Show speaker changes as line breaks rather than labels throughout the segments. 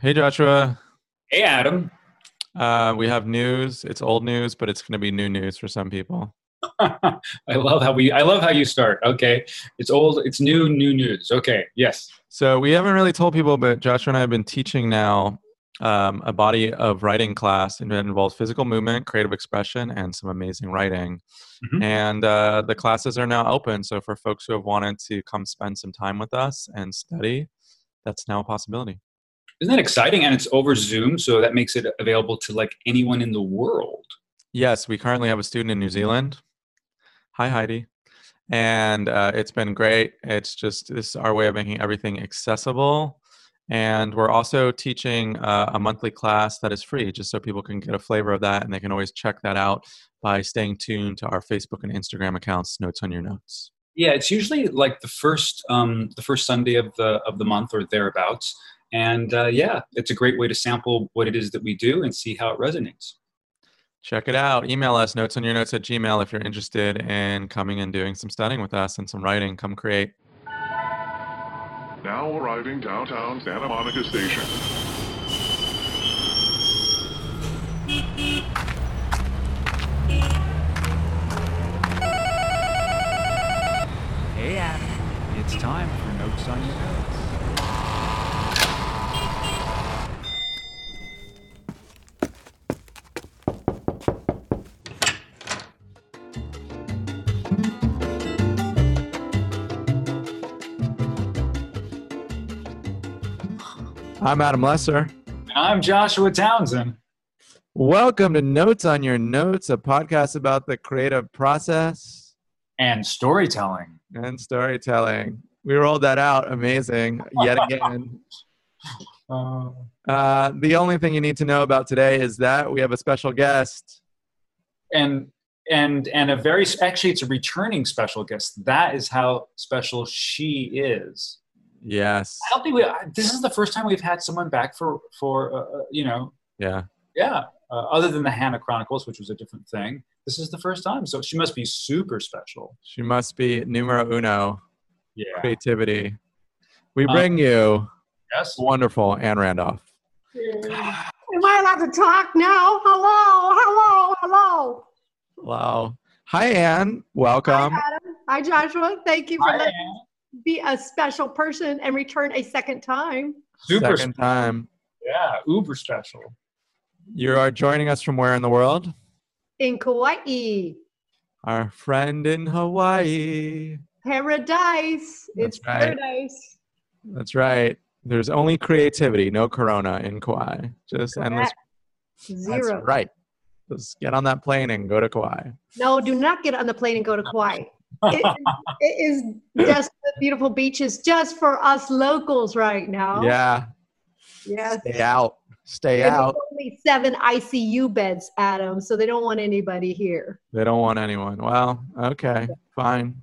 Hey, Joshua.
Hey, Adam.
Uh, we have news. It's old news, but it's going to be new news for some people.
I love how we. I love how you start. Okay, it's old. It's new. New news. Okay. Yes.
So we haven't really told people, but Joshua and I have been teaching now um, a body of writing class, and it involves physical movement, creative expression, and some amazing writing.
Mhm.
And uh, the classes are now open. So for folks who have wanted to come spend some time with us and study, that's now a possibility.
Isn't that exciting? And it's over Zoom, so that makes it available to like anyone in the world.
Yes, we currently have a student in New Zealand. Hi, Heidi. And uh, it's been great. It's just this is our way of making everything accessible. And we're also teaching uh, a monthly class that is free, just so people can get a flavor of that. And they can always check that out by staying tuned to our Facebook and Instagram accounts, Notes on Your Notes.
Yeah, it's usually like the first um, the first Sunday of the of the month or thereabouts. And uh, yeah, it's a great way to sample what it is that we do and see how it resonates.
Check it out. Email us, notes on your notes at Gmail, if you're interested in coming and doing some studying with us and some writing. Come create.
Now arriving downtown Santa Monica Station.
Hey Adam, it's time for Notes on Your Notes.
I'm Adam Lesser.
And I'm Joshua Townsend.
Welcome to Notes on Your Notes, a podcast about the creative process
And storytelling.
and storytelling. We rolled that out. Amazing. Yet again.
Uh,
Uh, the only thing you need to know about today is that we have a special guest.
and and and a very actually it's a returning special guest that is how special she is
Yes.
i don't think we I- this is the first time we've had someone back for for uh, uh, you know
Yeah.
yeah uh, other than the hannah chronicles which was a different thing this is the first time so she must be super special
She must be numero uno,
yeah
creativity. We
Uh,
bring you
yes
wonderful Anne Randolph.
Am I allowed to talk now? Hello, hello, hello.
Wow. Hi, Anne. Welcome.
Hi, Adam. Hi, Joshua. Thank you for
Hi,
letting
Anne.
me be a special person and return a second time.
super
Second time.
yeah uber special
You are joining us from where in the world?
In Kauai.
Our friend in Hawaii.
Paradise. it's
right.
paradise.
That's right. There's only creativity, no corona in Kauai. Just endless.
Correct.
That's
Zero.
right. Just get on that plane and go to Kauai.
No, do not get on the plane and go to Kauai. It, it is just the beautiful beaches just for us locals right now.
Yeah.
Yes.
Stay out. Stay
And
out.
only seven ICU beds, Adam, so they don't want anybody here.
They don't want anyone. Well, okay, fine.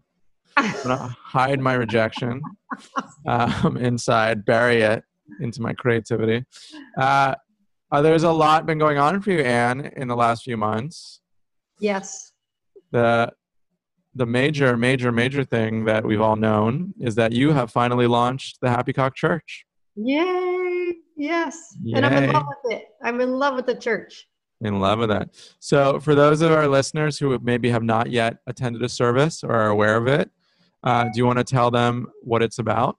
I'm gonna hide my rejection um, inside, bury it into my creativity. Uh, uh, there's a lot been going on for you, Anne, in the last few months.
Yes.
The the major, major, major thing that we've all known is that you have finally launched the Happy Cock Church.
Yay. Yes. And I'm in love with it. I'm in love with the church.
In love with that. So, for those of our listeners who maybe have not yet attended a service or are aware of it, uh, do you want to tell them what it's about?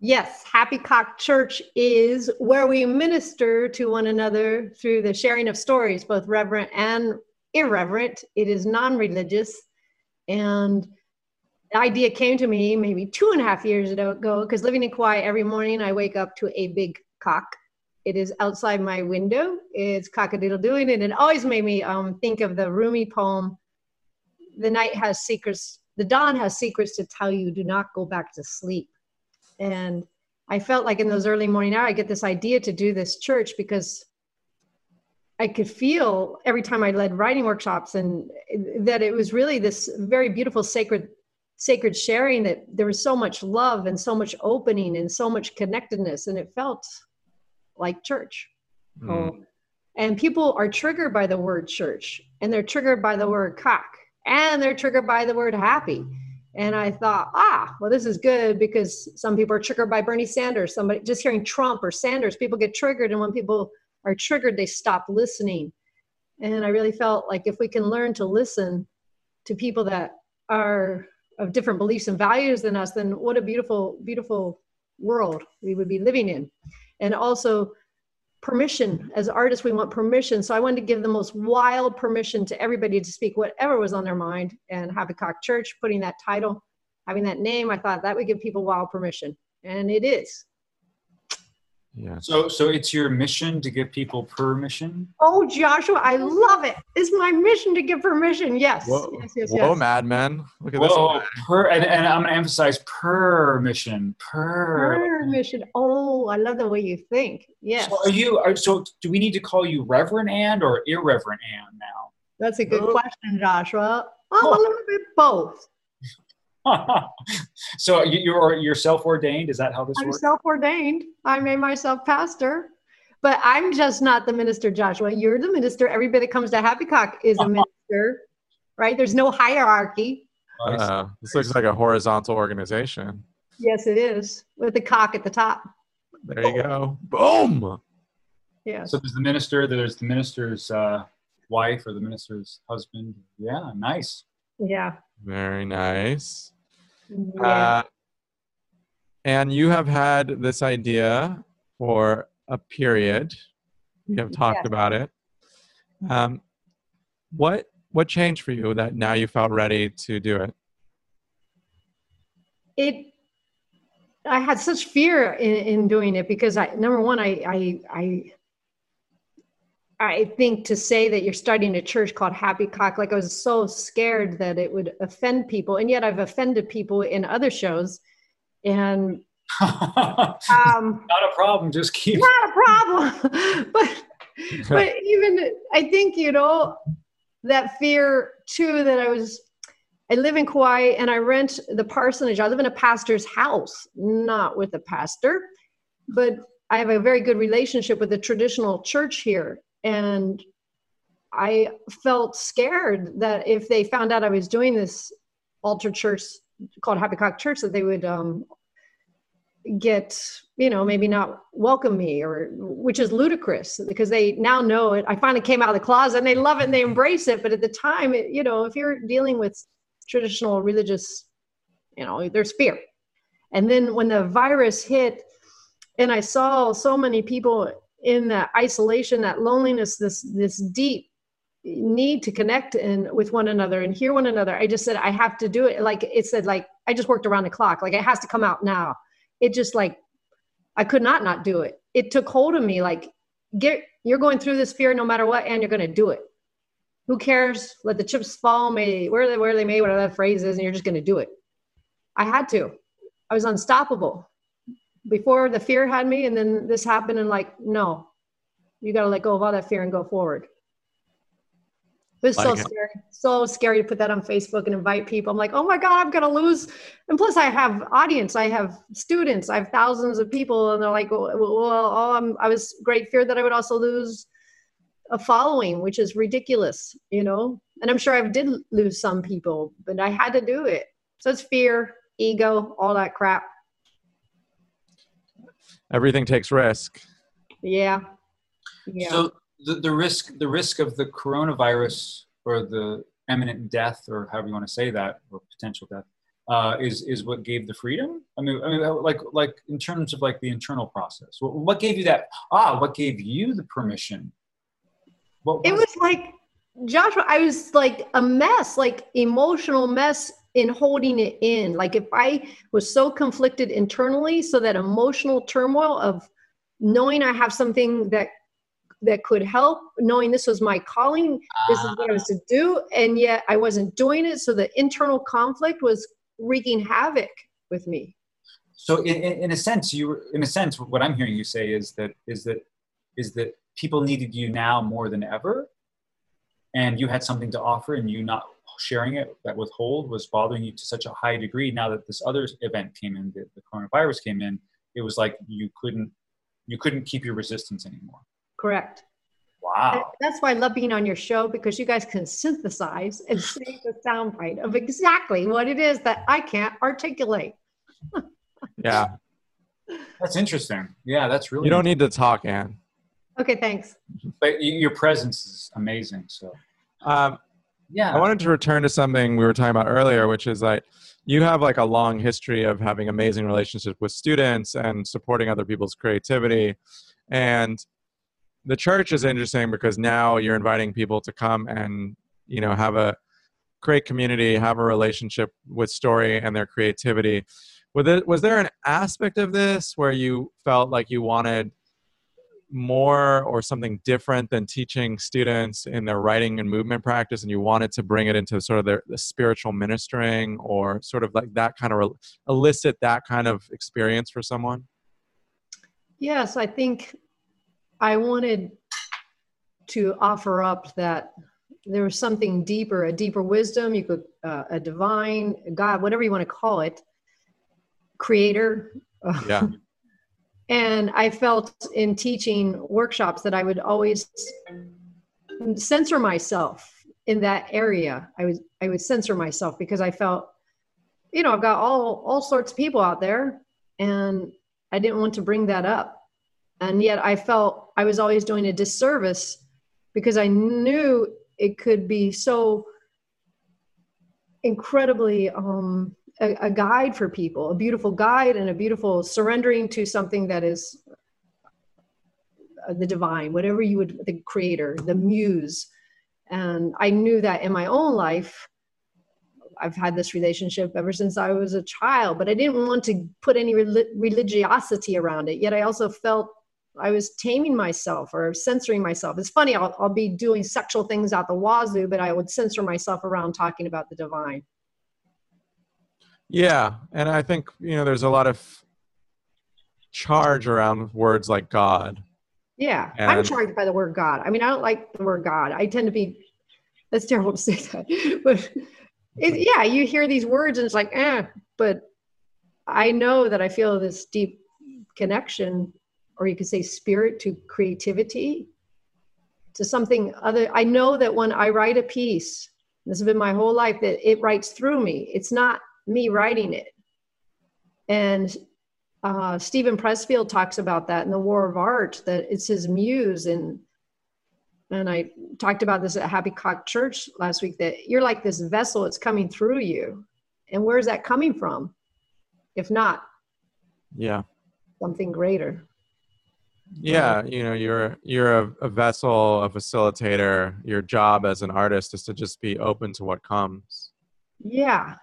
Yes. Happy Cock Church is where we minister to one another through the sharing of stories, both reverent and irreverent. It is non religious. And the idea came to me maybe two and a half years ago because living in Kauai, every morning I wake up to a big cock. It is outside my window. It's cockadoodle doing it. And it always made me um, think of the Rumi poem, The Night Has Secrets, the Dawn Has Secrets to Tell You, Do Not Go Back to Sleep. And I felt like in those early morning hours, I get this idea to do this church because I could feel every time I led writing workshops and that it was really this very beautiful sacred sacred sharing that there was so much love and so much opening and so much connectedness and it felt like church.
Mm.
Oh. And people are triggered by the word church and they're triggered by the word cock and they're triggered by the word happy. And I thought, ah, well, this is good because some people are triggered by Bernie Sanders. Somebody just hearing Trump or Sanders, people get triggered. And when people are triggered, they stop listening. And I really felt like if we can learn to listen to people that are of different beliefs and values than us, then what a beautiful, beautiful world we would be living in. And also, permission as artists we want permission so i wanted to give the most wild permission to everybody to speak whatever was on their mind and cock church putting that title having that name i thought that would give people wild permission and it is
Yeah.
So, so it's your mission to give people permission.
oh joshua i love it it's my mission to give permission yes
Whoa,
yes yes,
Whoa
yes.
madmen. Look at
Whoa,
this.
per, and, and I'm gonna emphasize permission. Per.
permission oh i love the way you think yes
So, are you? Are, so, do we need to call you Reverend Anne or Irreverent Anne now?
that's a good
Oh.
question joshua oh a little bit both
so you- you're you're self-ordained. Is that how this works?
I'm self ordained. I made myself pastor, but I'm just not the minister, Joshua. You're the minister. Everybody that comes to Happy Cock is a minister, right? There's no hierarchy.
Uh, this looks like a horizontal organization.
Yes, it is, with the cock at the top.
There you go. Boom.
Yeah.
So there's the minister. There's the minister's uh, wife or the minister's husband. Yeah, nice.
Yeah.
Very nice.
Yeah.
Uh, and you have had this idea for a period. We have talked
Yes.
about it. Um, what what changed for you that now you felt ready to do it?
it i had such fear in, in doing it because i number one I, I i i think to say that you're starting a church called happy cock like i was so scared that it would offend people and yet i've offended people in other shows and
Not
um
a problem. Just keep.
not a problem but but even i think you know that fear too that i was i live in kauai and i rent the parsonage i live in a pastor's house not with a pastor but i have a very good relationship with the traditional church here and i felt scared that if they found out i was doing this altar church called happy cock church that they would um, get you know maybe not welcome me or which is ludicrous because they now know it. I finally came out of the closet and they love it and they embrace it. But at the time it, you know if you're dealing with traditional religious you know there's fear. And then when the virus hit and i saw so many people in that isolation that loneliness this this deep need to connect and with one another and hear one another i just said i have to do it like it said like i just worked around the clock like it has to come out now it just like I could not not do it. It took hold of me like get you're going through this fear no matter what and you're going to do it. Who cares? Let the chips fall, may where they where they may whatever that phrase is and you're just going to do it. I had to. I was unstoppable. Before the fear had me and then this happened and like no. You got to let go of all that fear and go forward. It was so
it.
Uh, scary, so scary to put that on Facebook and invite people. I'm like, oh my God, I'm gonna lose. And plus, I have audience, I have students, I have thousands of people, and they're like, well, well oh, I'm, I was great fear that I would also lose a following, which is ridiculous, you know. And I'm sure I did lose some people, but I had to do it. So it's fear, ego, all that crap.
Everything takes risk.
Yeah, yeah.
So the, the risk the risk of the coronavirus or the imminent death or however you want to say that or potential death uh, is is what gave the freedom. I mean, I mean, like like in terms of like the internal process. What, what gave you that? Ah, what gave you the permission? What
it was like joshua i was like a mess like emotional mess in holding it in. Like if i was so conflicted internally so that emotional turmoil of knowing i have something that that could help knowing this was my calling this is what i was to do and yet i wasn't doing it. So the internal conflict was wreaking havoc with me.
So in, in, a sense, you in a sense, what I'm hearing you say is that is that is that people needed you now more than ever, and you had something to offer, and you not sharing it, that withhold was bothering you to such a high degree. Now that this other event came in, the, the coronavirus came in, it was like you couldn't you couldn't keep your resistance anymore.
correct
Wow.
That's why I love being on your show because you guys can synthesize and say the soundbite of exactly what it is that I can't articulate.
Yeah.
That's interesting. Yeah, that's really.
You don't need to talk, Anne.
Okay, thanks.
But your presence is amazing. So
Um,
yeah.
I wanted to return to something we were talking about earlier, which is like you have like a long history of having amazing relationships with students and supporting other people's creativity. And the church is interesting because now you're inviting people to come and, you know, have a great community, have a relationship with story and their creativity. Was was there an aspect of this where you felt like you wanted more or something different than teaching students in their writing and movement practice and you wanted to bring it into sort of their the spiritual ministering or sort of like that kind of elicit that kind of experience for someone?
Yes, I think I wanted to offer up that there was something deeper, a deeper wisdom, you could, uh, a divine God, whatever you want to call it, creator.
yeah
and I felt in teaching workshops that I would always censor myself in that area. I was I would censor myself because I felt, you know, I've got all all sorts of people out there, and I didn't want to bring that up. And yet I felt I was always doing a disservice because I knew it could be so incredibly um, a, a guide for people, a beautiful guide and a beautiful surrendering to something that is uh, the divine, whatever you would, the creator, the muse. And I knew that in my own life, I've had this relationship ever since I was a child, but I didn't want to put any relig- religiosity around it. Yet I also felt I was taming myself or censoring myself. It's funny, I'll, I'll be doing sexual things out the wazoo, but I would censor myself around talking about the divine.
Yeah and i think you know there's a lot of charge around words like god
Yeah, I'm charged by the word God. I mean, I don't like the word God. I tend to be, that's terrible to say that, but it, yeah, you hear these words and it's like, eh, but I know that I feel this deep connection, or you could say spirit to creativity, to something other. I know that when I write a piece, this has been my whole life, that it writes through me. It's not me writing it. And uh, Steven Pressfield talks about that in the War of Art, that it's his muse. And and I talked about this at Happy Cock Church last week. That you're like this vessel; it's coming through you. And where's that coming from? If not
yeah
something greater.
yeah you know you're you're a, a vessel a facilitator your job as an artist is to just be open to what comes
Yeah.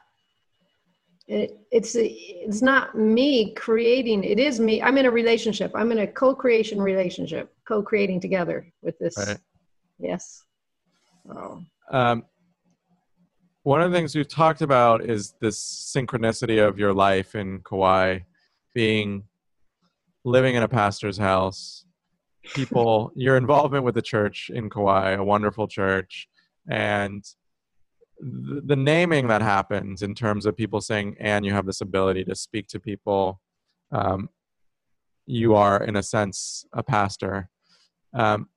It, it's it's not me creating. It is me. I'm in a relationship. I'm in a co-creation relationship, co-creating together with this.
Right.
Yes. Oh.
Um, one of the things we've talked about is this synchronicity of your life in Kauai, being living in a pastor's house, people, your involvement with the church in Kauai, a wonderful church, and the, the naming that happens in terms of people saying, "And you have this ability to speak to people." Um, you are, in a sense, a pastor. Um,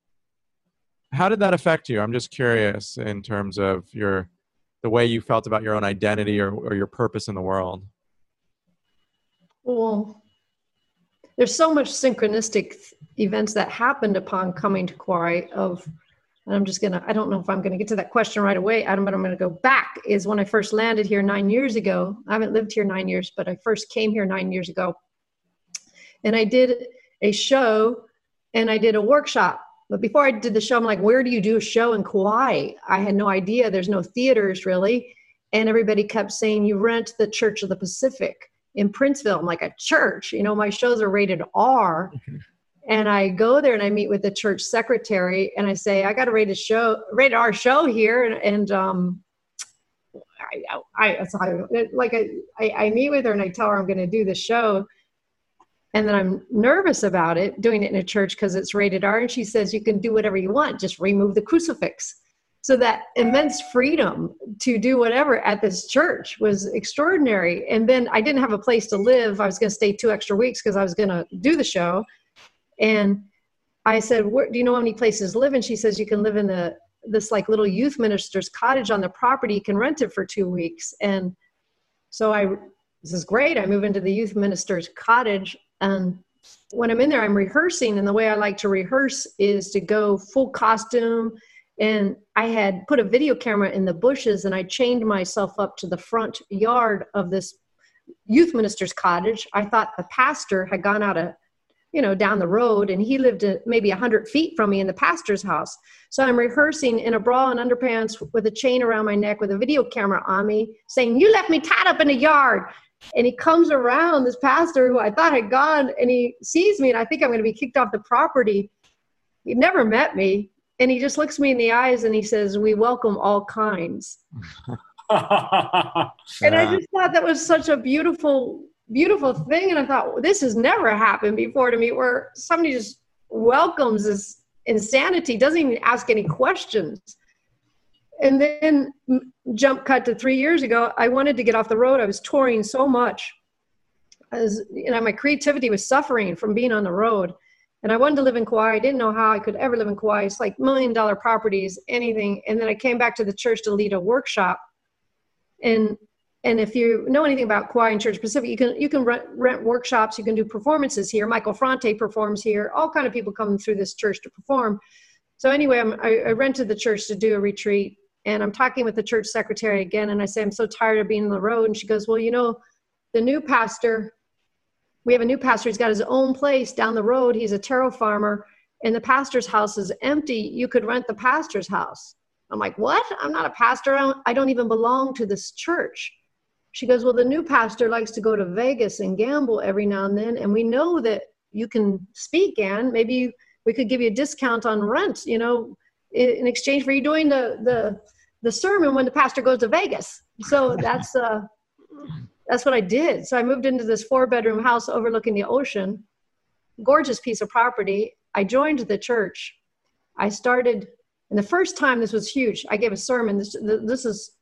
how did that affect you i'm just curious in terms of your the way you felt about your own identity or, or your purpose in the world
Well, there's so much synchronistic th- events that happened upon coming to Kauai of, and I'm just gonna, I don't know if I'm gonna get to that question right away, Adam, but I'm gonna go back, is when I first landed here nine years ago. I haven't lived here nine years, but I first came here nine years ago. And I did a show and I did a workshop. But before I did the show, I'm like, where do you do a show in Kauai? I had no idea. There's no theaters really. And everybody kept saying, you rent the Church of the Pacific in Princeville. I'm like, a church? You know, my shows are rated R. Mm-hmm. And I go there and I meet with the church secretary and I say, I got a rated show, rated R show here. And, and um, I, I, so I, like I, I, I meet with her and I tell her I'm going to do the show. And then I'm nervous about it, doing it in a church because it's rated R. And she says, You can do whatever you want, just remove the crucifix. So that immense freedom to do whatever at this church was extraordinary. And then I didn't have a place to live. I was going to stay two extra weeks because I was going to do the show. And I said, Where, "Do you know how many places to live?" And she says, "You can live in the this like little youth minister's cottage on the property. You can rent it for two weeks." And so I, this is great. I move into the youth minister's cottage, and when I'm in there, I'm rehearsing. And the way I like to rehearse is to go full costume. And I had put a video camera in the bushes, and I chained myself up to the front yard of this youth minister's cottage. I thought the pastor had gone out a you know, down the road, and he lived uh, maybe a hundred feet from me in the pastor's house. So I'm rehearsing in a bra and underpants with a chain around my neck with a video camera on me, saying, "You left me tied up in the yard." And he comes around, this pastor who I thought had gone, and he sees me, and I think I'm going to be kicked off the property. He never met me, and he just looks me in the eyes and he says, "We welcome all kinds." and I just thought that was such a beautiful beautiful thing. And I thought, this has never happened before to me where somebody just welcomes this insanity, doesn't even ask any questions. And then jump cut to three years ago, I wanted to get off the road. I was touring so much. As you know, my creativity was suffering from being on the road. And I wanted to live in Kauai. I didn't know how I could ever live in Kauai. It's like million dollar properties, anything. And then I came back to the church to lead a workshop. And and if you know anything about Kauai and Church Pacific, you can you can rent, rent workshops, you can do performances here. Michael Franti performs here. All kind of people come through this church to perform. So anyway, I, I rented the church to do a retreat, and I'm talking with the church secretary again, and I say I'm so tired of being on the road, and she goes, "Well, you know, the new pastor, we have a new pastor. He's got his own place down the road. He's a taro farmer, and the pastor's house is empty. You could rent the pastor's house." I'm like, "What? I'm not a pastor. I don't, I don't even belong to this church." She goes, Well, the new pastor likes to go to Vegas and gamble every now and then. And we know that you can speak, Anne. Maybe we could give you a discount on rent, you know, in exchange for you doing the, the, the sermon when the pastor goes to Vegas. So that's, uh, that's what I did. So I moved into this four bedroom house overlooking the ocean, gorgeous piece of property. I joined the church. I started, and the first time this was huge. I gave a sermon. This, this is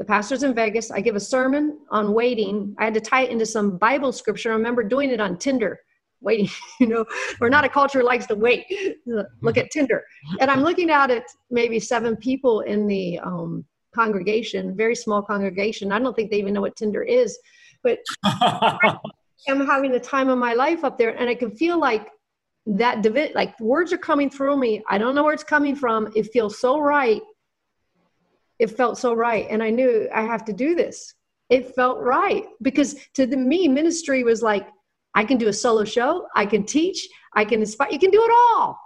the pastor's in Vegas. I give a sermon on waiting. I had to tie it into some Bible scripture. I remember doing it on Tinder. Waiting, you know, we're not a culture likes to wait. Look at Tinder. And I'm looking out at maybe seven people in the um, congregation, very small congregation. I don't think they even know what Tinder is, but I'm having the time of my life up there, and I can feel like that divi- like words are coming through me. I don't know where it's coming from. It feels so right it felt so right. And i knew i have to do this. It felt right because to the, me ministry was like i can do a solo show. I can teach. I can inspire. You can do it all.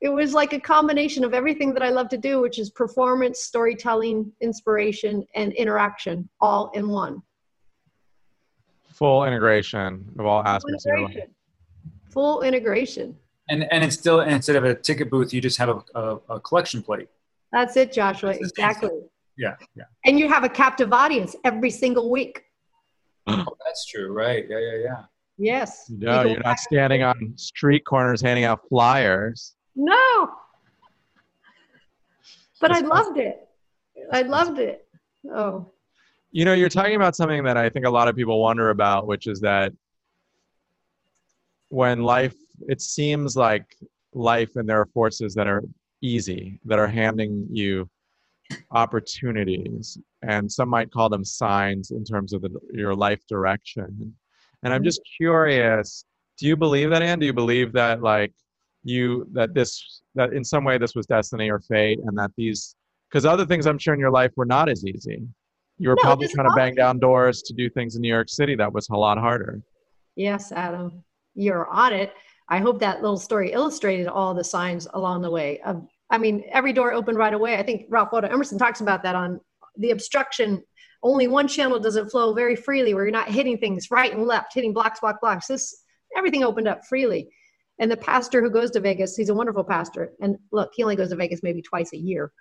It was like a combination of everything that i love to do which is performance storytelling inspiration and interaction all in one.
Full integration of all aspects full
integration. full integration.
And and it's still instead of a ticket booth you just have a, a, a collection plate
that's it, Joshua. Exactly.
Yeah, yeah.
And you have a captive audience every single week.
oh, that's true. Right. Yeah, yeah, yeah.
Yes.
No, you are not standing on street corners handing out flyers.
No. But I loved it. I loved it. Oh.
You know, you're talking about something that I think a lot of people wonder about, which is that when life, it seems like life and there are forces that are easy that are handing you opportunities and some might call them signs in terms of the, your life direction. And i'm mm-hmm. just curious do you believe that and do you believe that like you that this that in some way this was destiny or fate and that these because other things i'm sure in your life were not as easy. You were no, probably trying to bang down doors to do things in new york city that was a lot harder.
Yes adam you're on it I hope that little story illustrated all the signs along the way. Of, I mean, every door opened right away. I think Ralph Waldo Emerson talks about that on the obstruction. Only one channel does it flow very freely, where you're not hitting things right and left, hitting blocks, block, blocks. This everything opened up freely. And the pastor who goes to Vegas, he's a wonderful pastor. And look, he only goes to Vegas maybe twice a year.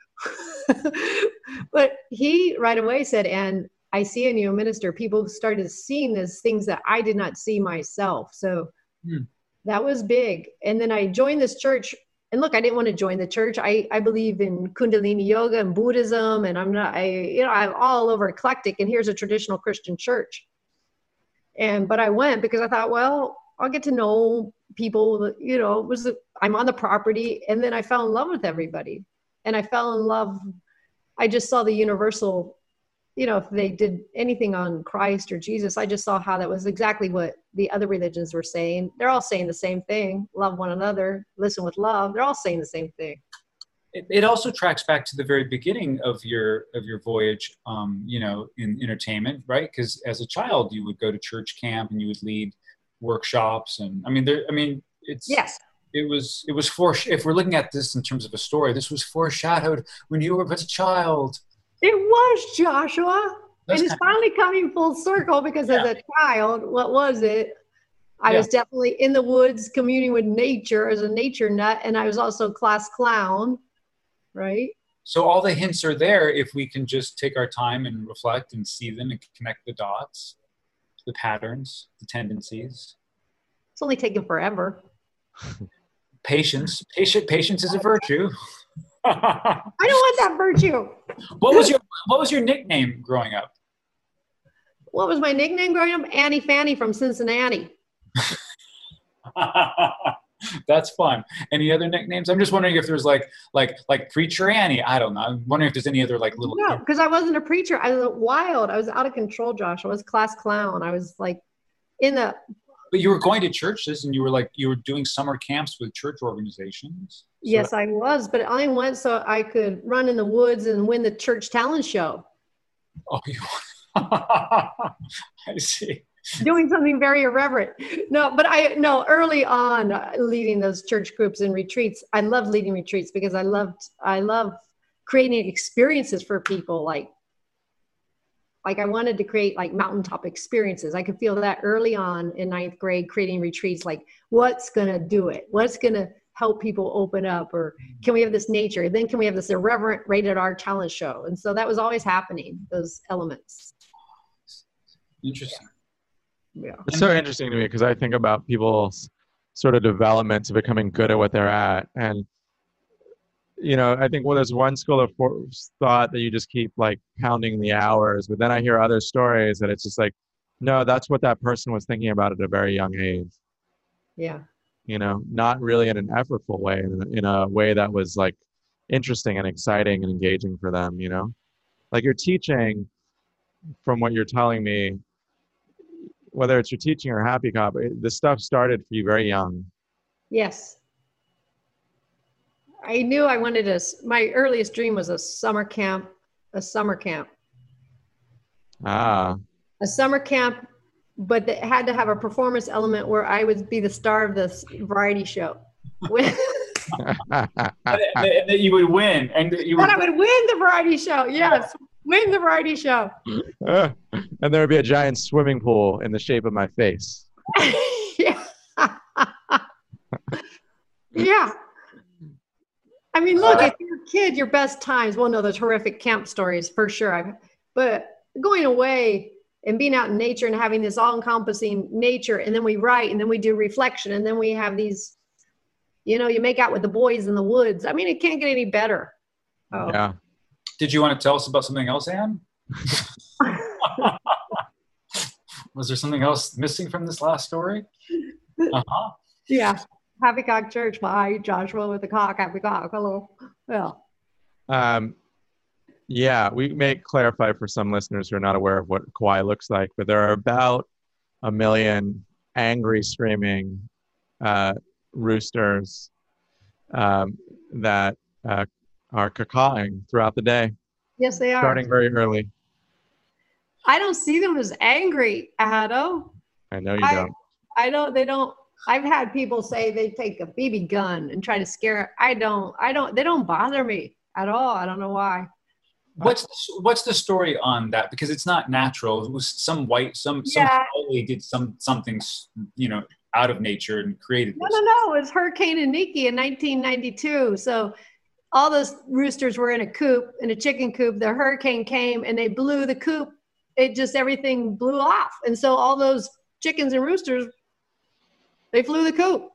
but he right away said, and I see in you minister, people started seeing these things that I did not see myself. So hmm that was big. And then I joined this church. And look, I didn't want to join the church. I, I believe in Kundalini yoga and Buddhism, and I'm not, I, you know, I'm all over eclectic. And here's a traditional Christian church. And, but I went because I thought, well, I'll get to know people. You know, was I'm on the property, and then I fell in love with everybody, and I fell in love. I just saw the universal. You know, if they did anything on Christ or Jesus, I just saw how that was exactly what the other religions were saying. They're all saying the same thing: love one another, listen with love. They're all saying the same thing.
It, it also tracks back to the very beginning of your of your voyage um, you know in entertainment right? Because as a child you would go to church camp and you would lead workshops and i mean there i mean it's
yes.
it was it was for if we're looking at this in terms of a story this was foreshadowed when you were but a child
it was joshua.
That's
and it's finally coming full circle because as a child what was it? I
Yeah.
was definitely in the woods communing with nature as a nature nut and i was also class clown right?
So all the hints are there if we can just take our time and reflect and see them and connect the dots the patterns the tendencies.
It's only taken forever.
Patience. Patient patience is a virtue
i don't want that virtue
what was your what was your nickname growing up
what was my nickname growing up annie fanny from cincinnati
That's fun. Any other nicknames? I'm just wondering if there's like like like preacher Annie. I don't know. I'm wondering if there's any other like little.
no because i wasn't a preacher i was wild i was out of control josh i was class clown i was like in the
But you were going to churches and you were like you were doing summer camps with church organizations. So
Yes, I was, but I went so I could run in the woods and win the church talent show.
Oh, you. I see.
Doing something very irreverent. No, but I no early on uh, leading those church groups and retreats. I loved leading retreats because I loved I love creating experiences for people. Like like I wanted to create like mountaintop experiences. I could feel that early on in ninth grade, creating retreats. Like what's gonna do it? What's gonna help people open up or mm-hmm. can we have this nature then can we have this irreverent rated r talent show and so that was always happening those elements
Interesting.
yeah
It's so interesting to me because I think about people's sort of development to becoming good at what they're at. And, you know, I think well, there's one school of thought that you just keep like pounding the hours. But then I hear other stories that it's just like, no, that's what that person was thinking about at a very young age.
yeah
You know, not really in an effortful way, in a, way that was like interesting and exciting and engaging for them, you know? Like you're teaching, from what you're telling me, whether it's your teaching or happy cock the stuff started for you very young
yes i knew i wanted to my earliest dream was a summer camp a summer camp
ah
a summer camp but it had to have a performance element where i would be the star of this variety show
and, and that you would win, and that you would.
and i would win the variety show yes win the variety show
and there would be a giant swimming pool in the shape of my face
yeah. yeah. I mean, look, if you're a kid, your best times, well, no, the horrific camp stories for sure. I've, but going away and being out in nature and having this all encompassing nature, and then we write and then we do reflection, and then we have these, you know, you make out with the boys in the woods. I mean, it can't get any better. Oh.
yeah
Did you want to tell us about something else, Anne? Was there something else missing from this last story? Uh huh.
Yeah. Happy Cock Church by Joshua with the cock. Happy cock. Hello. Well,
um yeah we may clarify for some listeners who are not aware of what Kauai looks like but there are about a million angry screaming uh, roosters um, that uh, are cacawing throughout the day
yes, they are.
starting very early
I don't see them as angry, Addo.
i know you
I-
don't
I don't. They don't. I've had people say they take a BB gun and try to scare. I don't. I don't. They don't bother me at all. I don't know why.
What's the, what's the story on that? Because it's not natural. It was some white, some some
Yeah.
Foley did some something, you know, out of nature and created
No,
this.
no, no. It was Hurricane Iniki in 1992. So all those roosters were in a coop, in a chicken coop. The hurricane came and they blew the coop. It just everything blew off, and so all those chickens and roosters, they flew the coop.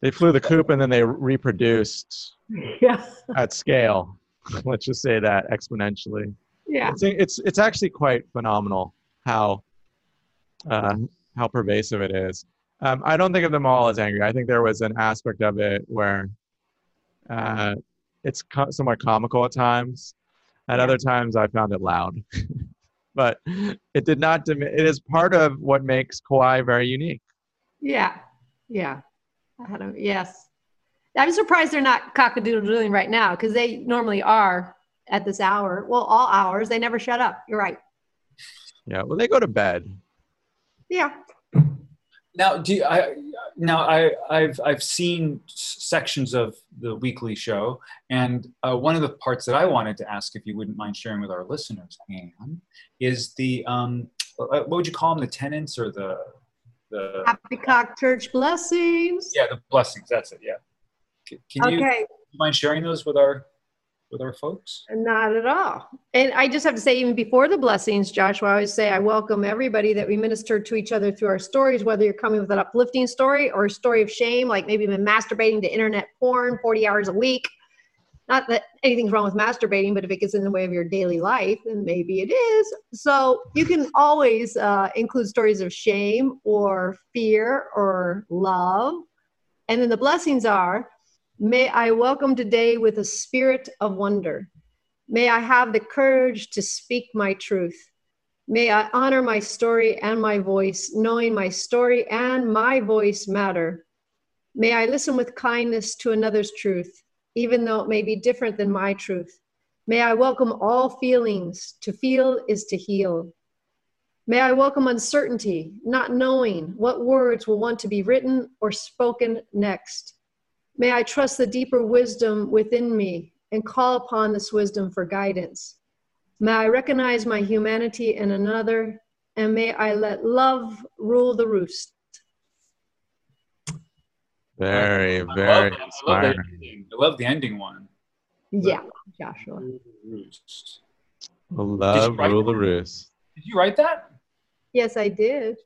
they flew the coop and then they reproduced
Yeah.
at scale let's just say that exponentially
Yeah.
it's it's it's actually quite phenomenal how uh, how pervasive it is. Um, I don't think of them all as angry. I think there was an aspect of it where uh, it's co- somewhat comical at times. At other times, I found it loud. but it did not. Dim- it is part of what makes Kauai very unique.
Yeah, yeah. I don't. Yes, I'm surprised they're not cockadoodling right now because they normally are at this hour. Well, all hours. They never shut up. You're right.
Yeah. Well, they go to bed.
Yeah.
Now, do you, I now I I've I've seen sections of the weekly show, and uh, one of the parts that I wanted to ask, if you wouldn't mind sharing with our listeners, Anne, is the um, uh, what would you call them, the tenants or the the
Happy Cock Church blessings.
yeah the blessings? That's it. Yeah. Can you,
Okay.
mind sharing those with our with our folks?
Not at all. And I just have to say, even before the blessings, Joshua, I always say I welcome everybody that we minister to each other through our stories, whether you're coming with an uplifting story or a story of shame, like maybe been masturbating to internet porn 40 hours a week. Not that anything's wrong with masturbating, but if it gets in the way of your daily life, then maybe it is. So you can always uh, include stories of shame or fear or love. And then the blessings are May I welcome today with a spirit of wonder. May I have the courage to speak my truth. May I honor my story and my voice, knowing my story and my voice matter. May I listen with kindness to another's truth, even though it may be different than my truth. May I welcome all feelings. To feel is to heal. May I welcome uncertainty, not knowing what words will want to be written or spoken next. May I trust the deeper wisdom within me and call upon this wisdom for guidance. May I recognize my humanity in another, and may I let love rule the roost.
Very,
I love
very.
I love, that
inspiring.
I love the ending one.
Yeah, Joshua.
Roost.
Love rule the
that?
roost.
Did you write that?
Yes, I did.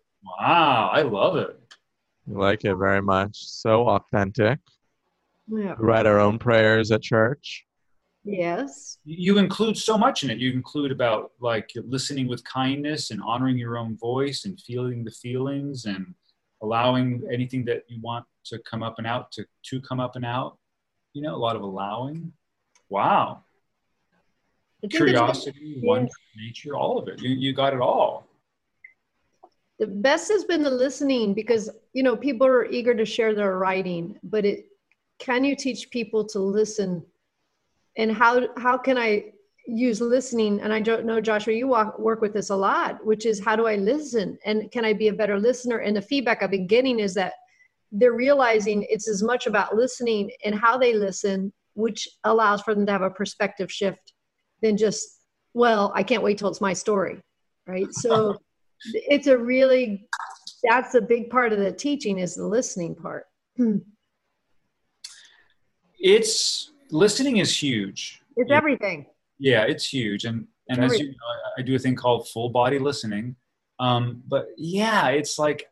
Wow, I love it.
We like it very much. So authentic.
Yeah.
We write our own prayers at church.
Yes.
you include so much in it you include about like listening with kindness and honoring your own voice and feeling the feelings and allowing anything that you want to come up and out to to come up and out you know a lot of allowing. Wow.
I think it's-
curiosity wonder nature all of it. You, you got it all.
The best has been the listening because you know people are eager to share their writing, but it can you teach people to listen, and how how can I use listening? And I don't know, Joshua, you walk, work with this a lot, which is how do I listen, and can I be a better listener? And the feedback I've been getting is that they're realizing it's as much about listening and how they listen, which allows for them to have a perspective shift than just well, I can't wait till it's my story, right? So it's a really that's a big part of the teaching is the listening part
it's listening is huge
it's
Yeah.
everything
Yeah, it's huge, and and as you know, I, I do a thing called full body listening. Um, but yeah, it's like,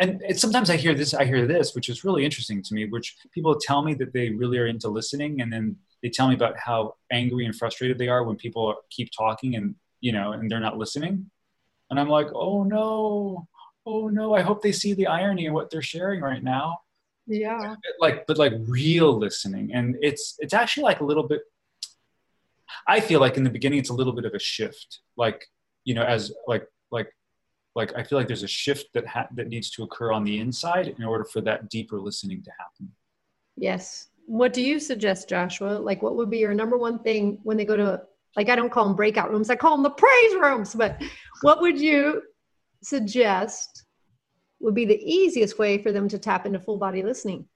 and it's, sometimes I hear this, I hear this, which is really interesting to me. Which people tell me that they really are into listening, and then they tell me about how angry and frustrated they are when people keep talking and you know, and they're not listening. And I'm like, oh no, oh no, I hope they see the irony in what they're sharing right now.
Yeah.
Like but like real listening. And it's it's actually like a little bit i feel like in the beginning it's a little bit of a shift. Like you know as like like like i feel like there's a shift that ha- that needs to occur on the inside in order for that deeper listening to happen.
Yes. What do you suggest joshua? Like what would be your number one thing when they go to like i don't call them breakout rooms i call them the praise rooms but what would you suggest would be the easiest way for them to tap into full body listening?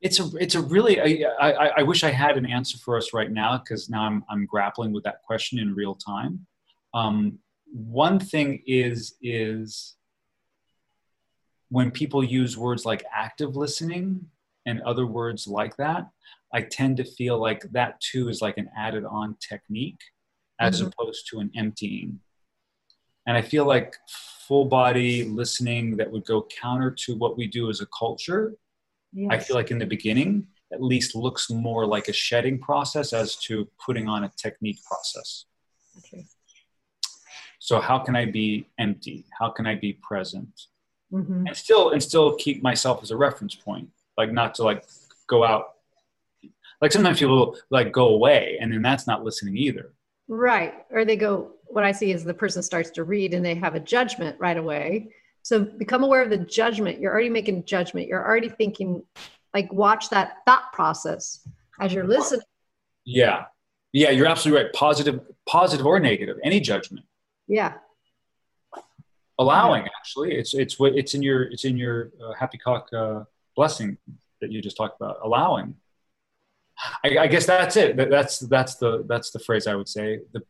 It's a it's a really I, I, I wish I had an answer for us right now because now I'm I'm grappling with that question in real time. Um, one thing is is when people use words like active listening and other words like that, I tend to feel like that too is like an added on technique as
Mhm.
opposed to an emptying. And I feel like full body listening that would go counter to what we do as a culture I feel like in the beginning, at least looks more like a shedding process as to putting on a technique process.
Okay.
So how can I be empty? How can I be present?
Mhm.
And still and still keep myself as a reference point. Like not to like go out. Like sometimes people like go away and then that's not listening either.
Right. Or they go, what I see is the person starts to read and they have a judgment right away. So become aware of the judgment. You're already making judgment. You're already thinking, like, watch that thought process as you're listening.
Yeah. Yeah, you're absolutely right. Positive, positive or negative, any judgment.
Yeah.
Allowing actually. It's it's what it's in your it's in your uh, happy cock uh, blessing that you just talked about. Allowing. I, I guess that's it. That's that's the that's the phrase I would say. The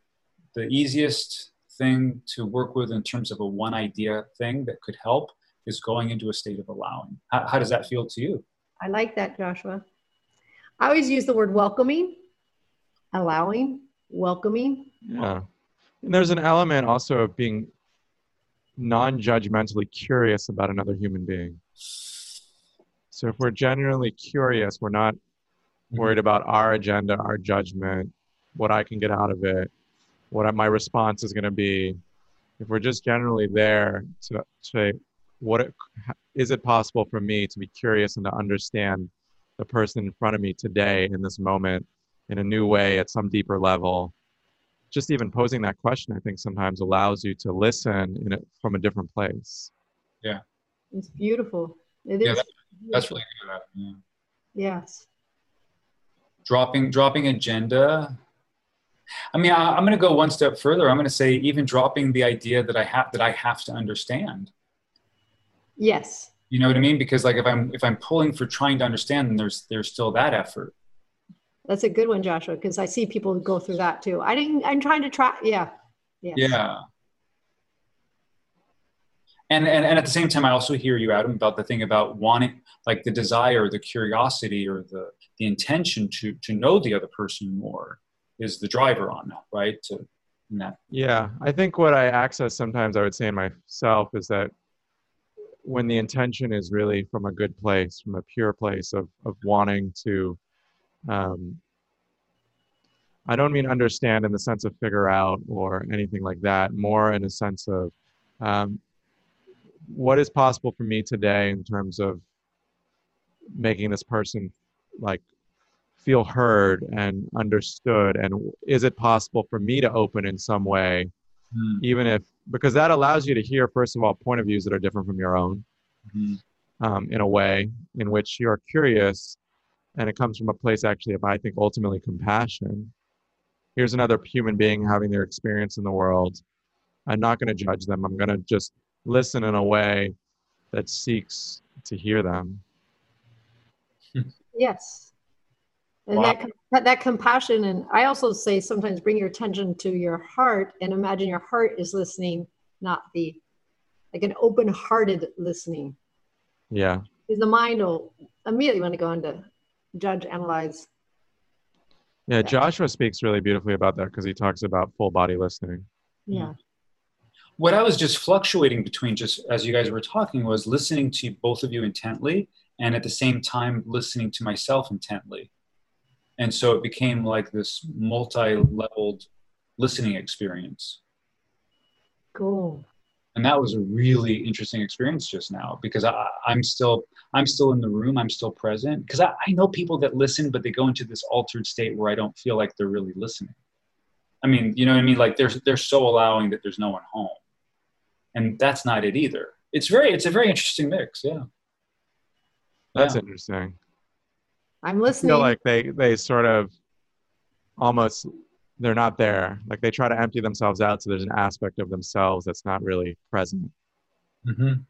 the easiest thing to work with in terms of a one idea thing that could help is going into a state of allowing. How, how does that feel to you?
I like that, Joshua. I always use the word welcoming, allowing, welcoming.
Yeah. And there's an element also of being non judgmentally curious about another human being. So if we're genuinely curious, we're not mm-hmm. worried about our agenda, our judgment, what I can get out of it, what my response is going to be. If we're just generally there to say, what it, is it possible for me to be curious and to understand the person in front of me today in this moment in a new way at some deeper level? Just even posing that question, I think sometimes allows you to listen in it from a different place. Yeah.
It's beautiful. It
Yeah,
is.
That's really good. Yeah.
Yes.
dropping dropping agenda i mean I, i'm going to go one step further i'm going to say even dropping the idea that i have that i have to understand
Yes.
you know what i mean because like if i'm if i'm pulling for trying to understand then there's there's still that effort
That's a good one, Joshua, because I see people go through that too. I didn't, I'm trying to try. Yeah. Yes.
yeah and, and and at the same time i also hear you adam about the thing about wanting like the desire the curiosity or the the intention to to know the other person more is the driver on that right to in that
Yeah, I think what I access sometimes I would say in myself is that when the intention is really from a good place, from a pure place of, of wanting to, um, I don't mean understand in the sense of figure out or anything like that, more in a sense of um, what is possible for me today in terms of making this person like feel heard and understood and is it possible for me to open in some way
Hmm.
even if because that allows you to hear first of all point of views that are different from your own
Mhm.
um, in a way in which you're curious and it comes from a place actually of i think ultimately compassion here's another human being having their experience in the world i'm not going to judge them i'm going to just listen in a way that seeks to hear them
Yes. And
Wow.
that, that, that compassion. And I also say sometimes bring your attention to your heart and imagine your heart is listening, not the, like an open hearted listening.
yeah
Because the mind will immediately want to go into judge, analyze.
yeah joshua speaks really beautifully about that because he talks about full body listening
Yeah. Mm-hmm.
what I was just fluctuating between, just as you guys were talking, was listening to both of you intently and at the same time listening to myself intently. And so it became like this multi leveled listening experience.
Cool.
And that was a really interesting experience just now because I, I'm still I'm still in the room. I'm still present because I, I know people that listen, but they go into this altered state where I don't feel like they're really listening. I mean, you know what I mean? Like they're they're so allowing that there's no one home, and that's not it either. It's very it's a very interesting mix. Yeah.
that's
Yeah.
interesting
I'm listening.
I
listening.
feel like they they sort of almost they're not there. Like they try to empty themselves out, so there's an aspect of themselves that's not really present.
Mm-hmm.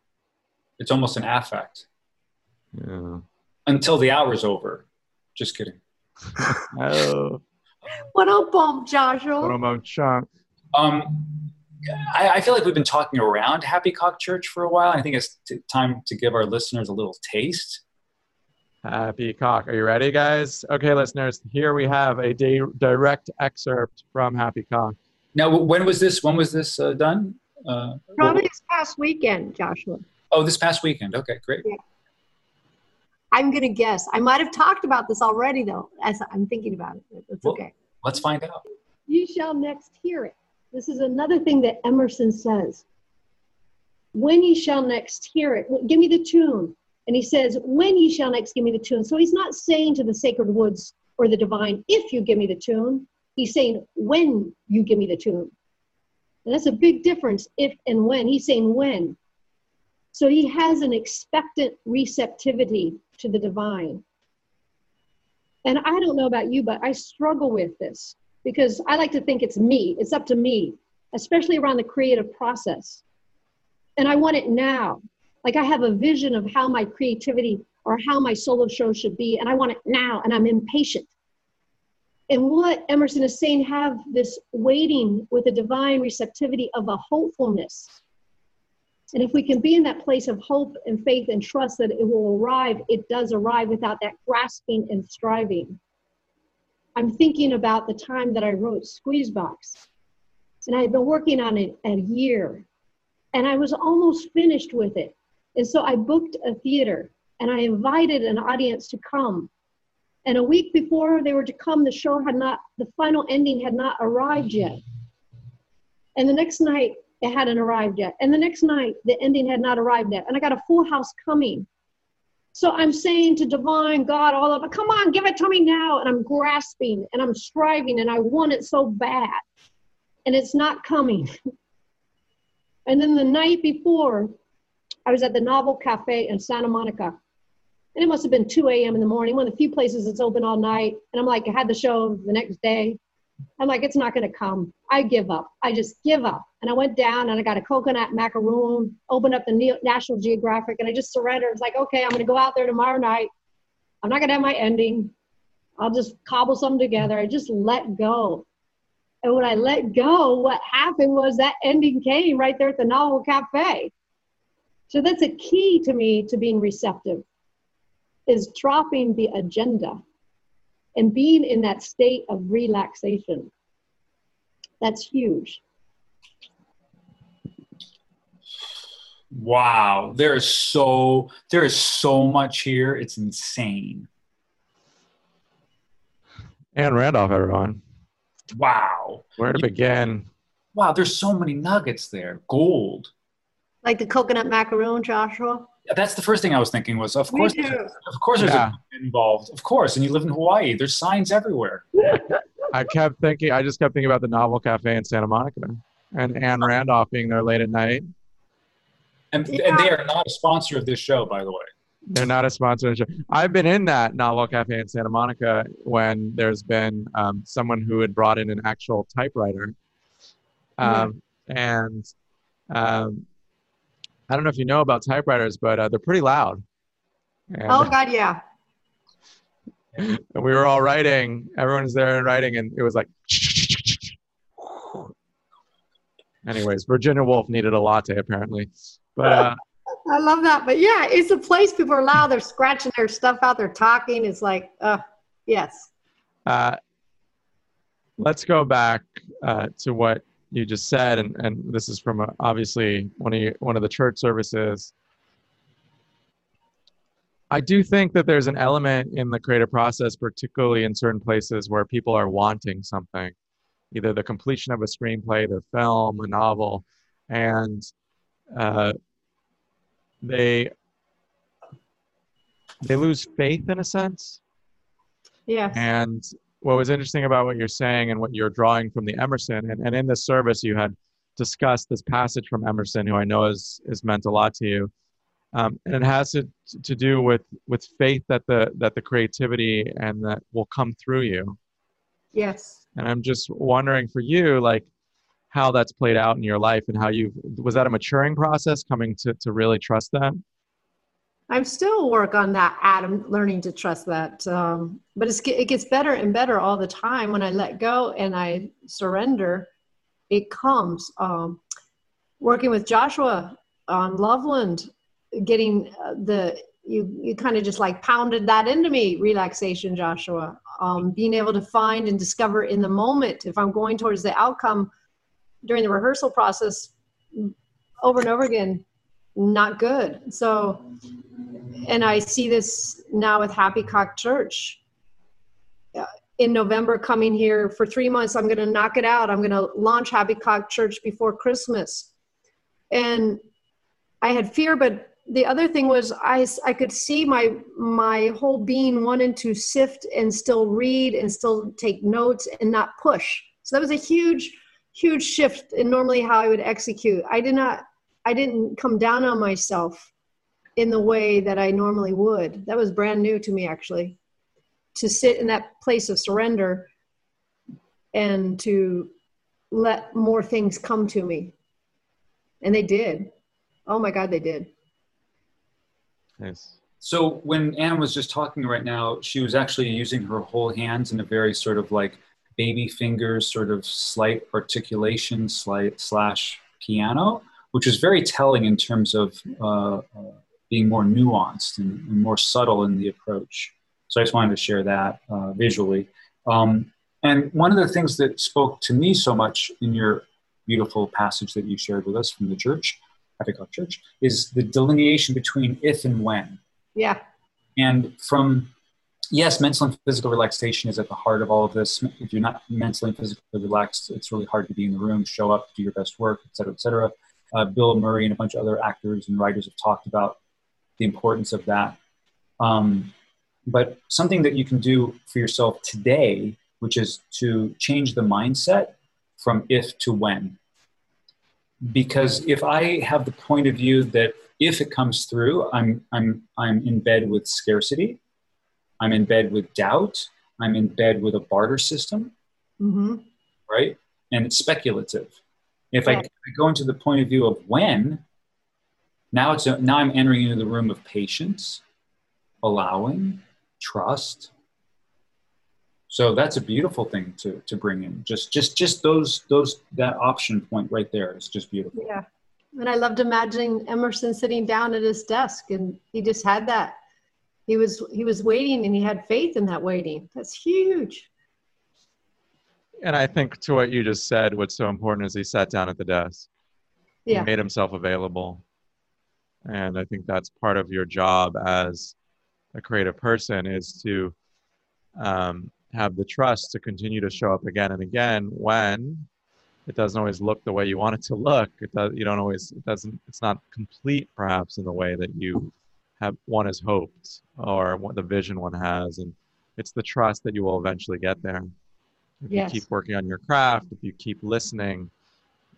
It's almost an affect
Yeah.
until the hour's over. Just kidding.
oh,
what up, bump, Joshua?
what am I chunk?
Um, I, I feel like we've been talking around Happy Cock Church for a while. I think it's t- time to give our listeners a little taste.
Happy cock. Are you ready, guys? Okay, listeners. Here we have a di- direct excerpt from Happy Cock.
Now, when was this? When was this uh, done? Uh,
Probably this past weekend, Joshua.
oh, this past weekend. Okay, great.
I'm going to guess. I might have talked about this already, though, as I'm thinking about it. It's
Well-
okay.
Let's find out.
You shall next hear it. This is another thing that Emerson says. When ye shall next hear it, give me the tune. And he says, when ye shall next give me the tune. So he's not saying to the sacred woods or the divine, if you give me the tune. He's saying, when you give me the tune. And that's a big difference, if and when. He's saying when. So he has an expectant receptivity to the divine. And I don't know about you, but I struggle with this because I like to think it's me, it's up to me, especially around the creative process. And I want it now. Like I have a vision of how my creativity or how my solo show should be, and I want it now, and I'm impatient. And what Emerson is saying, have this waiting with a divine receptivity of a hopefulness. And if we can be in that place of hope and faith and trust that it will arrive, it does arrive without that grasping and striving. I'm thinking about the time that I wrote Squeezebox. And I had been working on it a year. And I was almost finished with it. And so I booked a theater and I invited an audience to come. And a week before they were to come, the show had not, the final ending had not arrived yet. And the next night, it hadn't arrived yet. And the next night, the ending had not arrived yet. And I got a full house coming. So I'm saying to divine God, all of it, come on, give it to me now. And I'm grasping and I'm striving and I want it so bad. And it's not coming. and then the night before, I was at the Novel Cafe in Santa Monica. And it must have been 2 a.m. in the morning, one of the few places that's open all night. And I'm like, I had the show the next day. I'm like, it's not going to come. I give up. I just give up. And I went down and I got a coconut macaroon, opened up the National Geographic, and I just surrendered. It's like, okay, I'm going to go out there tomorrow night. I'm not going to have my ending. I'll just cobble something together. I just let go. And when I let go, what happened was that ending came right there at the Novel Cafe. So that's a key to me to being receptive is dropping the agenda and being in that state of relaxation. That's huge.
Wow, there is so there is so much here. It's insane.
Anne Randolph, everyone.
Wow.
Where to begin?
Wow, there's so many nuggets there. Gold.
Like the coconut macaroon, Joshua?
that's the first thing I was thinking was, of course, of course, there's
Yeah.
a involved. Of course, and you live in Hawaii. There's signs everywhere.
I kept thinking, I just kept thinking about the Novel Cafe in Santa Monica and Anne Randolph being there late at night.
And,
Yeah.
and they are not a sponsor of this show, by the way.
They're not a sponsor. of the show. I've been in that Novel Cafe in Santa Monica when there's been um, someone who had brought in an actual typewriter. Um, And um, I don't know if you know about typewriters, but uh, they're pretty loud. And,
Oh, God, yeah.
and we were all writing, everyone's there and writing, and it was like. Anyways, Virginia Woolf needed a latte apparently. But uh,
I love that. But yeah, it's a place people are loud. They're scratching their stuff out. They're talking. It's like, uh, yes.
Uh, let's go back uh, to what you just said, and, and this is from a, obviously one of you, one of the church services. I do think that there's an element in the creative process, particularly in certain places where people are wanting something, either the completion of a screenplay, the film, a novel, and uh, they they lose faith in a sense.
Yes.
And what was interesting about what you're saying and what you're drawing from the Emerson, and, and in this service, you had discussed this passage from Emerson, who I know is, is meant a lot to you. Um, and it has to, to do with, with faith that the, that the creativity and that will come through you.
Yes.
And I'm just wondering for you, like, how that's played out in your life and how you was that a maturing process coming to, to really trust that?
I'm still work on that, Adam, learning to trust that. Um, but it gets better and better all the time. When I let go and I surrender, it comes. Um, working with Joshua on Loveland, getting uh, the, you, you kind of just like pounded that into me, relaxation, Joshua. Um, being able to find and discover in the moment if I'm going towards the outcome during the rehearsal process over and over again, not good. So, and I see this now with Happy Cock Church. Uh, in November coming here for three months. I'm going to knock it out. I'm going to launch Happy Cock Church before Christmas. And I had fear, but the other thing was I, I could see my my whole being wanting to sift and still read and still take notes and not push. So that was a huge, huge shift in normally how I would execute. I did not I didn't come down on myself in the way that I normally would. That was brand new to me actually. To sit in that place of surrender and to let more things come to me. And they did. Oh my God, they did.
Nice.
So when Anne was just talking right now, she was actually using her whole hands in a very sort of like baby fingers, sort of slight articulation, slight slash piano, which is very telling in terms of uh, uh, being more nuanced and, and, more subtle in the approach. So I just wanted to share that uh, visually. Um, and one of the things that spoke to me so much in your beautiful passage that you shared with us from the church Happy Church, is the delineation between if and when.
Yeah.
And from, yes, mental and physical relaxation is at the heart of all of this. If you're not mentally and physically relaxed, it's really hard to be in the room, show up, do your best work, et cetera, et cetera. Uh, Bill Murray and a bunch of other actors and writers have talked about the importance of that. Um, but something that you can do for yourself today, which is to change the mindset from if to when because if I have the point of view that if it comes through, I'm I'm I'm in bed with scarcity, I'm in bed with doubt, I'm in bed with a barter system,
mm-hmm.
right? And it's speculative. If yeah. I, I, go into the point of view of when, now it's a, now I'm entering into the room of patience, allowing, trust, so that's a beautiful thing to, to bring in. Just just just those those that option point right there is just beautiful.
Yeah. And I loved imagining Emerson sitting down at his desk and he just had that. He was he was waiting and he had faith in that waiting. That's huge.
And I think to what you just said, what's so important is he sat down at the desk. Yeah. He made himself available. And I think that's part of your job as a creative person is to um, have the trust to continue to show up again and again when it doesn't always look the way you want it to look. It does. You don't always. It doesn't. It's not complete, perhaps, in the way that you have one has hoped or what the vision one has, and it's the trust that you will eventually get there. If yes. you keep working on your craft, if you keep listening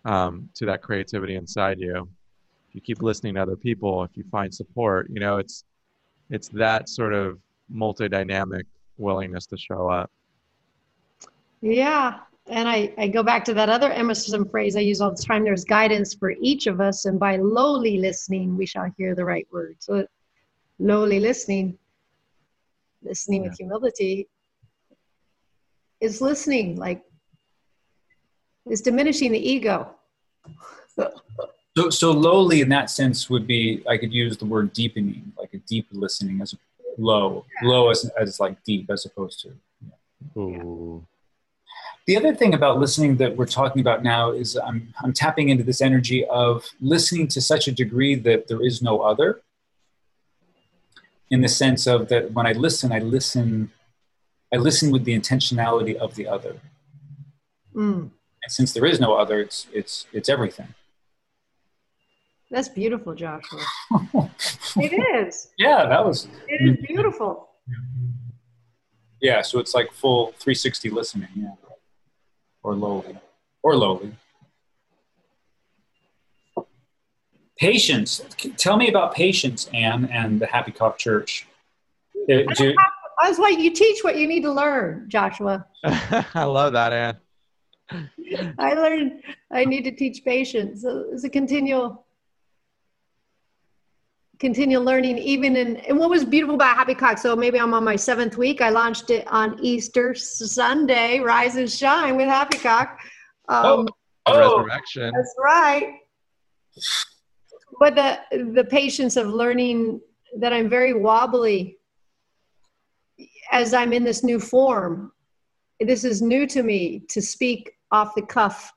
um, to that creativity inside you, you keep listening to other people, if you find support, you know, it's it's that sort of multi-dynamic willingness to show up.
Yeah. And I, I go back to that other Emerson phrase I use all the time there's guidance for each of us, and by lowly listening, we shall hear the right word. So, lowly listening, listening yeah. with humility, is listening, like, is diminishing the ego.
so, so lowly in that sense would be I could use the word deepening, like a deep listening as low, low as, as like deep as opposed to. Yeah.
Ooh.
The other thing about listening that we're talking about now is I'm, I'm tapping into this energy of listening to such a degree that there is no other. In the sense of that when I listen, I listen, I listen with the intentionality of the other.
Mm.
And since there is no other, it's it's it's everything.
That's beautiful, Joshua. it is.
Yeah, that was.
It is beautiful.
Yeah, so it's like full 360 listening, yeah, or lowly, or lowly. Patience. Tell me about patience, Anne, and the Happy Cock Church.
Uh, do, I was like, you teach what you need to learn, Joshua.
I love that, Anne.
I learned I need to teach patience. It's a continual continue learning even in and what was beautiful about happy cock so maybe i'm on my seventh week i launched it on easter sunday rise and shine with happy cock.
Um, oh, oh, resurrection.
That's right. But the the patience of learning that i'm very wobbly as i'm in this new form this is new to me to speak off the cuff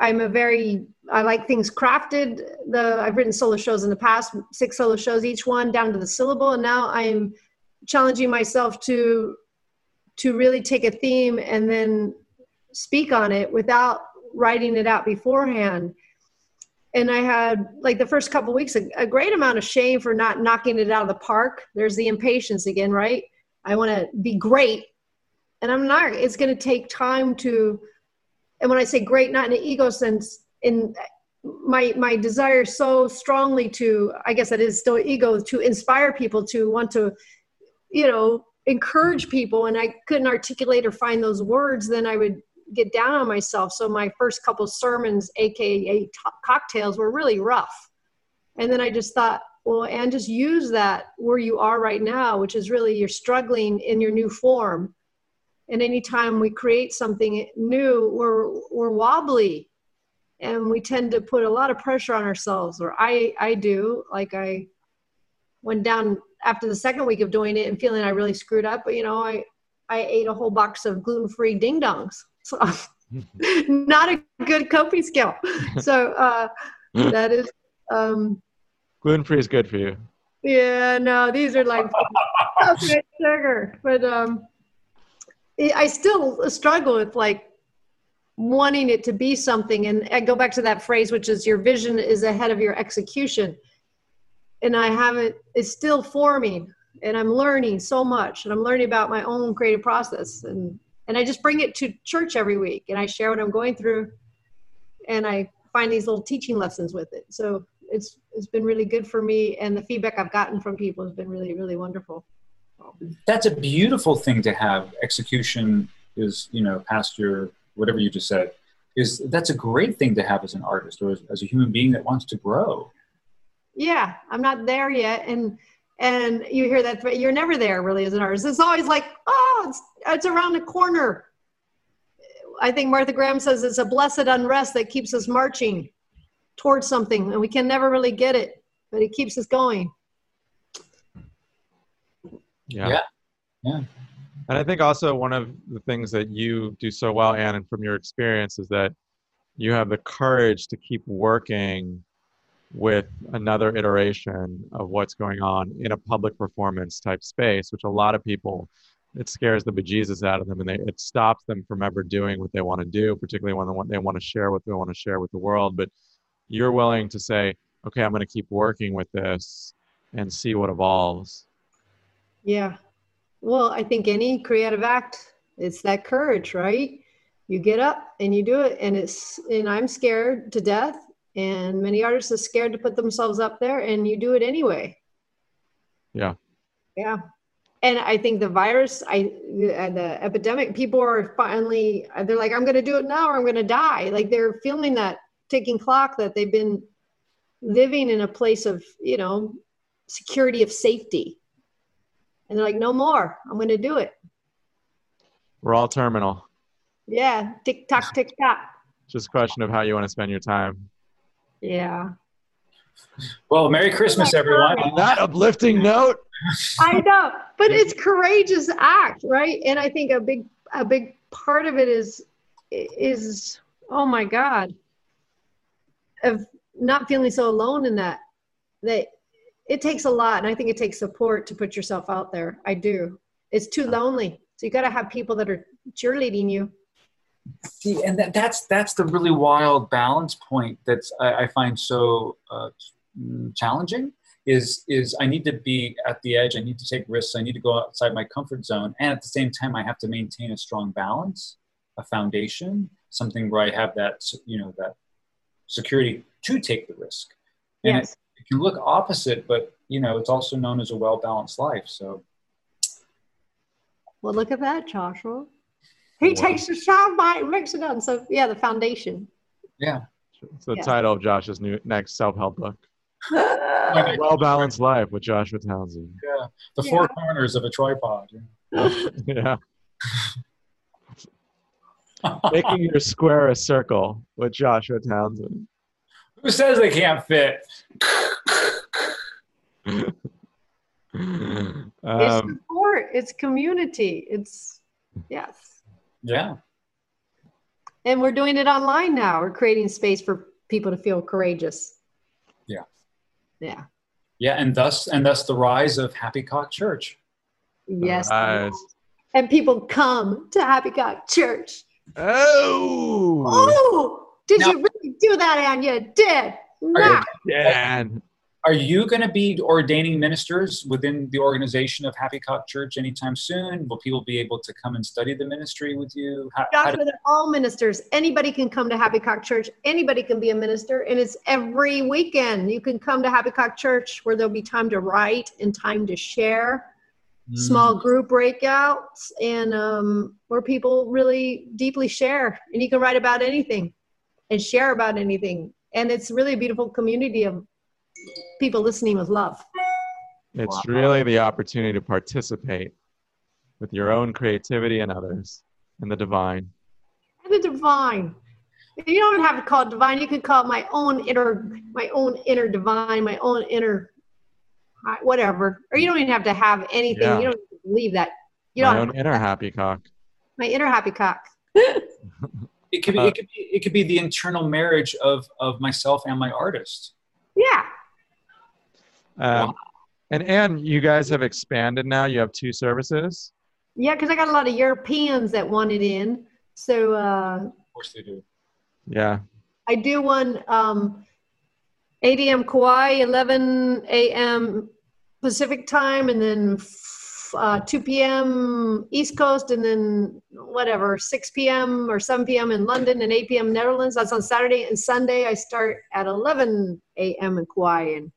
i'm a very I like things crafted. The I've written solo shows in the past, six solo shows, each one down to the syllable, and now I'm challenging myself to to really take a theme and then speak on it without writing it out beforehand. And i had like the first couple weeks a, a, great amount of shame for not knocking it out of the park. There's the impatience again right? I want to be great. And i'm not it's going to take time to and when i say great not in an ego sense in my my desire so strongly to i guess that is still ego to inspire people to want to you know encourage people. And i couldn't articulate or find those words then i would get down on myself. So my first couple sermons aka t- cocktails were really rough. And then i just thought well and just use that where you are right now which is really you're struggling in your new form and anytime we create something new we're we're wobbly. And we tend to put a lot of pressure on ourselves or i i do. Like i went down after the second week of doing it and feeling i really screwed up but you know i i ate a whole box of gluten-free ding dongs. So not a good coping skill. So uh that is um
gluten-free is good for you.
yeah no these are like sugar. But um i still struggle with like wanting it to be something. And i go back to that phrase which is your vision is ahead of your execution. And i haven't it's still forming. And i'm learning so much. And i'm learning about my own creative process. And and i just bring it to church every week. And i share what i'm going through. And i find these little teaching lessons with it. So it's it's been really good for me. And the feedback i've gotten from people has been really really wonderful
that's a beautiful thing to have execution is you know past your whatever you just said, is that's a great thing to have as an artist or as, as a human being that wants to grow.
Yeah, I'm not there yet, and and you hear that but you're never there really as an artist. It's always like, oh, it's it's around the corner. I think Martha Graham says it's a blessed unrest that keeps us marching towards something, and we can never really get it, but it keeps us going.
Yeah.
Yeah. yeah.
And I think also one of the things that you do so well, Anne, and from your experience, is that you have the courage to keep working with another iteration of what's going on in a public performance type space, which a lot of people it scares the bejesus out of them and they, it stops them from ever doing what they want to do, particularly when they want, they want to share what they want to share with the world. But you're willing to say, okay, I'm going to keep working with this and see what evolves.
Yeah, well, I think any creative act, it's that courage, right? You get up and you do it, and it's and I'm scared to death, and many artists are scared to put themselves up there, and you do it anyway.
Yeah.
Yeah. And I think the virus, I the epidemic, people are finally they're like, I'm going to do it now, or I'm going to die. Like they're feeling that ticking clock that they've been living in a place of you know security of safety and they're like, no more. I'm going to do it.
We're all terminal.
Yeah. Tick tock, tick tock.
Just a question of how you want to spend your time.
Yeah.
Well, Merry Christmas, everyone.
On that uplifting note.
I know, but it's courageous act, right? And I think a big, a big part of it is, is, oh my God, of not feeling so alone in that, that it takes a lot and i think it takes support to put yourself out there. I do. It's too lonely. So you got to have people that are cheerleading you.
See and that, that's that's the really wild balance point that's i, I find so uh, challenging is is i need to be at the edge. I need to take risks. I need to go outside my comfort zone. And at the same time i have to maintain a strong balance a foundation something where i have that you know that security to take the risk. And
yes
it can look opposite, but you know, it's also known as a well balanced life. So,
well, look at that, Joshua. He wow. takes the sound bite, makes it up. So, yeah, the foundation.
Yeah.
It's the yeah. title of Josh's new next self help book. well balanced life with Joshua Townsend.
Yeah. The four corners of a tripod.
yeah. Making your square a circle with Joshua Townsend.
Who says they can't fit?
um, it's support. It's community. It's yes.
Yeah.
And we're doing it online now. We're creating space for people to feel courageous.
Yeah.
Yeah.
Yeah, and thus and thus the rise of Happy Cock Church.
Yes.
Nice.
and people come to Happy Cock Church.
Oh,
Oh, did
Now-
you really do that, Ann? You did.
you-
Nah.
Dan.
Are you going to be ordaining ministers within the organization of Happy Cock Church anytime soon? Will people be able to come and study the ministry with you? How, how
they're all ministers. Anybody can come to Happy Cock Church. Anybody can be a minister, and it's every weekend. You can come to Happy Cock Church where there'll be time to write and time to share,
Mm.
small group breakouts, and um, where people really deeply share. And you can write about anything and share about anything. And it's really a beautiful community of people listening with love.
It's really the opportunity to participate with your own creativity and others in the divine.
And the divine. You don't have to call it divine. You can call it my own inner, my own inner divine, my own inner, whatever. Or you don't even have to have anything.
Yeah.
You don't have to believe that. You
My
don't.
own
have-
inner happy cock.
my inner happy cock.
It could be, it could be, it could be the internal marriage of, of myself and my artist.
Yeah.
Um, and Anne, you guys have expanded now. You have two services.
Yeah, because I got a lot of Europeans that wanted in. So uh,
Of course they do.
Yeah.
I do one um, 8 a.m. Kauai, 11 a.m. Pacific time, and then f- uh, 2 p.m. East Coast, and then whatever 6 p.m. or 7 p.m. in London, and 8 p.m. Netherlands. That's on Saturday and Sunday. I start at 11 a.m. in Kauai, and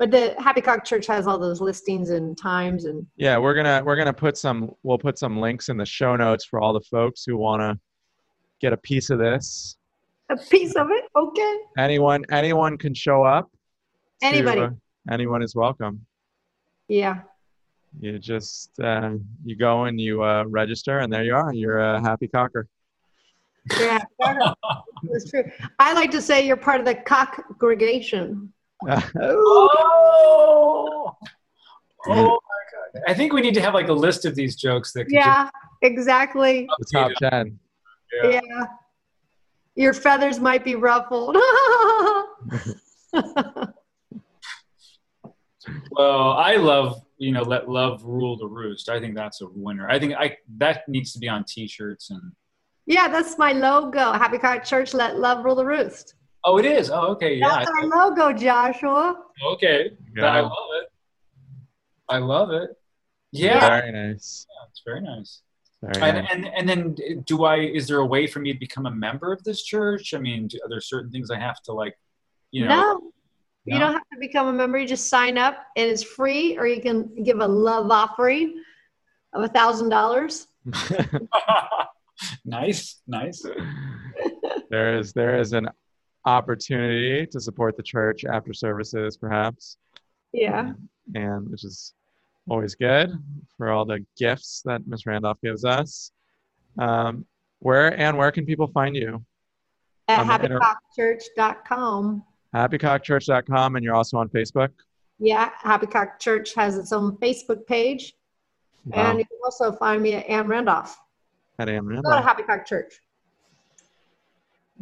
but the Happy Cock Church has all those listings and times, and
Yeah, we're gonna we're gonna put some we'll put some links in the show notes for all the folks who wanna get a piece of this.
a piece of it. Okay,
Anyone anyone can show up. to,
Anybody.
uh, anyone is welcome.
yeah.
You just uh, you go and you uh, register, and there you are. You're a happy cocker.
Yeah, that's true. I like to say you're part of the congregation.
Oh, oh my god! I think we need to have like a list of these jokes that. Can
Yeah, exactly.
the top ten.
yeah.
Yeah. Your feathers might be ruffled.
Well, I love you know let love rule the roost. I think that's a winner. I think I that needs to be on T-shirts and.
yeah, that's my logo. Happy Cock Church, let love rule the roost.
Oh, it is. Oh, okay. Yeah.
That's our logo, Joshua.
Okay.
Yeah.
I love it. I love it. Yeah,
Very nice.
Yeah, it's very nice.
Very
And,
nice.
and and then do I? Is there a way for me to become a member of this church? I mean, do, are there certain things I have to like? You know.
no, you don't have to become a member. You just sign up and it's free, or you can give a love offering of a thousand dollars.
nice, nice.
there is there is an opportunity to support the church after services, perhaps.
Yeah.
and which is always good for all the gifts that Miss Randolph gives us. Um, where and where can people find you?
At
On the inter-
happycockchurch.com.
Happycockchurch.com, and you're also on Facebook.
Yeah, Happy Cock Church has its own Facebook page.
Wow.
And you can also find me at Ann Randolph.
At Ann
Go to
Randolph.
Happy Cock Church.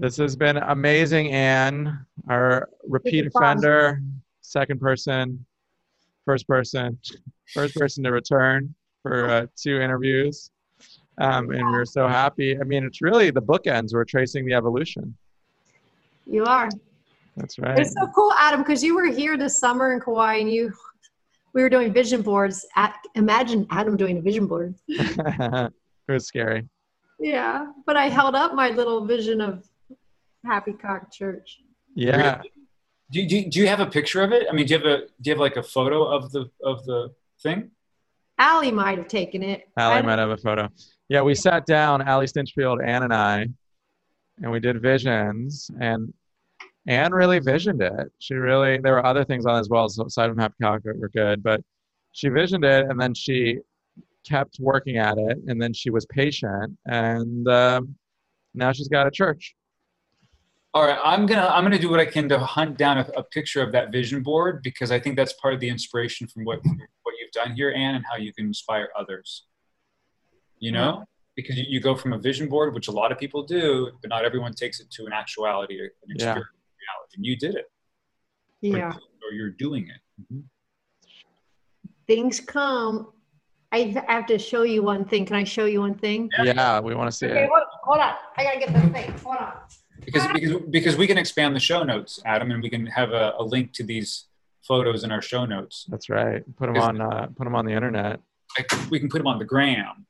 This has been amazing, Anne. Our repeat
This is awesome.
offender, second person, first person, first person to return for uh, two interviews. Um, and we're so happy. I mean, it's really the bookends. We're tracing the evolution.
You are.
That's right.
It's so cool, Adam, because you were here this summer in Kauai and you we were doing vision boards. At, imagine Adam doing a vision board.
it was scary.
Yeah. But I held up my little vision of Happy Cock Church.
Yeah.
Do, do, do you have a picture of it? I mean, do you have a do you have like a photo of the of the thing?
Allie might have taken it.
Allie might have a photo. Yeah, we sat down, Allie Stinchfield, Ann and I, and we did visions. And Anne really visioned it. She really, there were other things on as well, so aside from Happy Cock that were good, but she visioned it and then she kept working at it. And then she was patient. And um, now she's got a church.
All right, I'm gonna I'm gonna do what I can to hunt down a, a picture of that vision board because I think that's part of the inspiration from what what you've done here, Anne, and how you can inspire others. You know, because you, you go from a vision board, which a lot of people do, but not everyone takes it to an actuality or an
Yeah.
reality. And you did it,
Yeah.
or you're doing it. Mhm.
Things come I have to show you one thing. Can I show you one thing?
Yeah, we want to see
Okay,
it.
hold, hold on. I gotta get this thing. Hold on.
Because because because we can expand the show notes, Adam, and we can have a, a link to these photos in our show notes.
That's right. Put them on. Uh, put them on the internet.
Like, we can put them on the gram.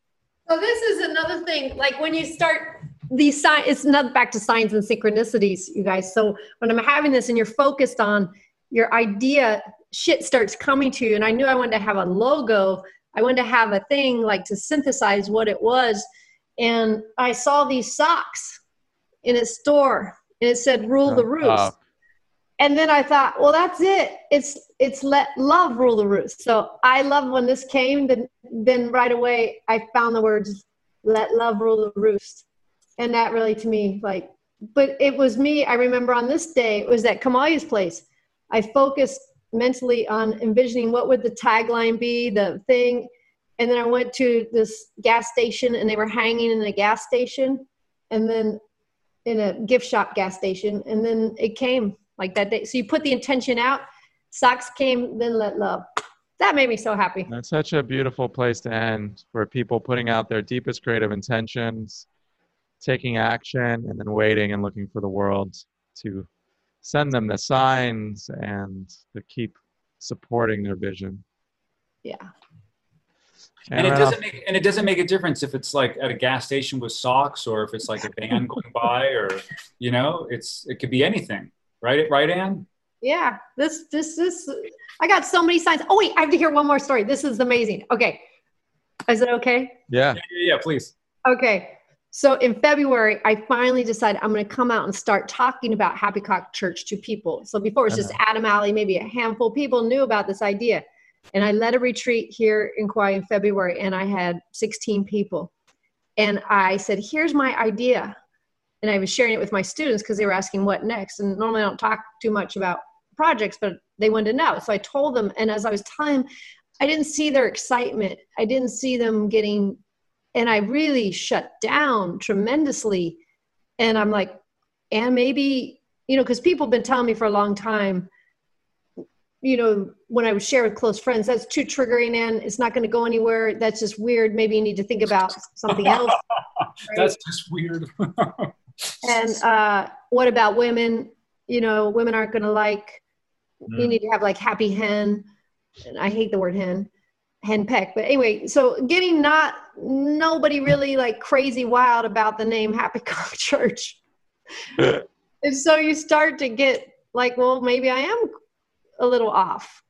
So this is another thing. Like when you start these sign, it's not back to signs and synchronicities, you guys. So when I'm having this and you're focused on your idea, shit starts coming to you. And I knew I wanted to have a logo. I wanted to have a thing like to synthesize what it was. And I saw these socks in a store, and it said "Rule the
Uh,
Roost."
uh,
and then I thought, well, that's it. It's it's let love rule the roost. So I love when this came. Then then right away I found the words "let love rule the roost," and that really to me like. But it was me. I remember on this day it was at Kamalia's place. I focused mentally on envisioning what would the tagline be, the thing, and then I went to this gas station and they were hanging in a gas station, and then in a gift shop gas station, and then it came like that day. So you put the intention out, socks came, then let love. That made me so happy.
That's such a beautiful place to end for people putting out their deepest creative intentions, taking action, and then waiting and looking for the world to send them the signs and to keep supporting their vision.
Yeah.
And it doesn't make and it doesn't make a difference if it's like at a gas station with socks or if it's like a van going by or you know, it's it could be anything. Right right Ann?
Yeah. This, this, this, I got so many signs. Oh, wait, I have to hear one more story. This is amazing. Okay. Is it okay?
yeah.
Yeah, yeah, yeah, please.
Okay. So in February, I finally decided I'm going to come out and start talking about Happy Cock Church to people. So before it was just Adam Allie, maybe a handful of people knew about this idea. And I led a retreat here in Kauai in February, and I had 16 people. And I said, Here's my idea. And I was sharing it with my students because they were asking what next. And normally I don't talk too much about projects, but they wanted to know. So I told them. And as I was telling them, I didn't see their excitement. I didn't see them getting and I really shut down tremendously. And I'm like, and maybe, you know, because people have been telling me for a long time, you know, when I would share with close friends, that's too triggering and it's not going to go anywhere. That's just weird. Maybe you need to think about something else.
That's just weird.
And uh, what about women? You know, women aren't going to like, you
Mm.
need to have like happy hen. And I hate the word hen, hen peck. But anyway, so getting not nobody really like crazy wild about the name Happy Cock Church. and so you start to get like, well, maybe I am a little off.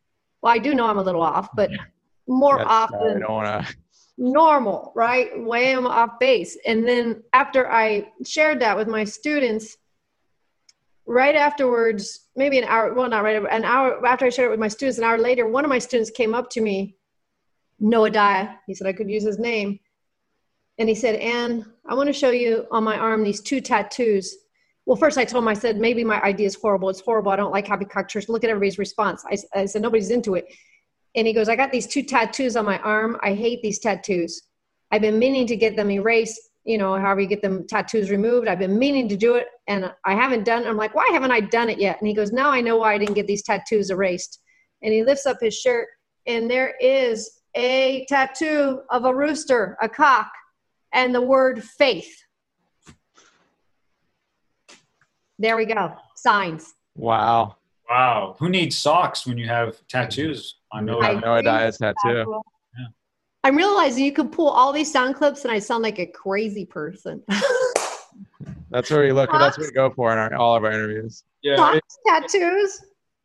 Well, I do know I'm a little off, but more
That's- uh,
than
want to.
normal, right? Way I'm off base. And then after I shared that with my students, right afterwards, maybe an hour, well, not right, an hour after I shared it with my students, an hour later, one of my students came up to me, Noah. He said I could use his name. And he said, Anne, I want to show you on my arm these two tattoos. Well, first I told him, I said, maybe my idea is horrible. It's horrible. I don't like Happy Church. Look at everybody's response. I, I said, nobody's into it. And he goes, I got these two tattoos on my arm. I hate these tattoos. I've been meaning to get them erased, you know, however you get them tattoos removed. I've been meaning to do it and I haven't done it. I'm like, why haven't I done it yet? And he goes, now I know why I didn't get these tattoos erased. And he lifts up his shirt and there is a tattoo of a rooster, a cock, and the word faith. There we go. Signs.
Wow.
wow. Who needs socks when you have tattoos on no
I-
I know a Dias tattoo.
I'm realizing you can pull all these sound clips and I sound like a crazy person.
That's where we look. That's what we go for in our, all of our interviews.
Yeah,
Socks, tattoos.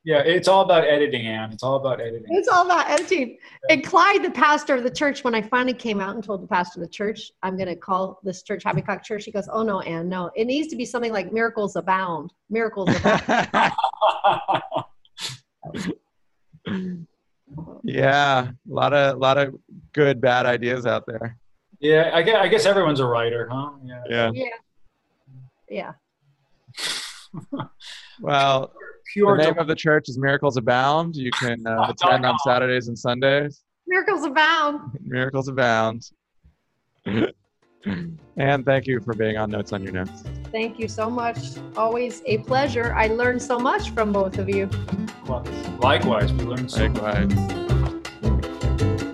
Yeah, it's all about editing, Anne. It's all about editing.
It's all about editing. And Clyde, the pastor of the church, when I finally came out and told the pastor of the church, I'm going to call this church Happy Cock Church, he goes, Oh, no, Anne, no. It needs to be something like Miracles Abound. Miracles Abound.
yeah, a lot of lot of good bad ideas out there.
yeah, I guess, I guess everyone's a writer, huh? Yeah.
Yeah.
yeah. Yeah.
Well,
Pure
the name of the church is Miracles Abound. You can uh, attend on Saturdays and Sundays.
Miracles Abound.
Miracles abound. and thank you for being on Notes on Your Notes.
Thank you so much. Always a pleasure. I learned so much from both of you.
Likewise, we learned so much.
Likewise.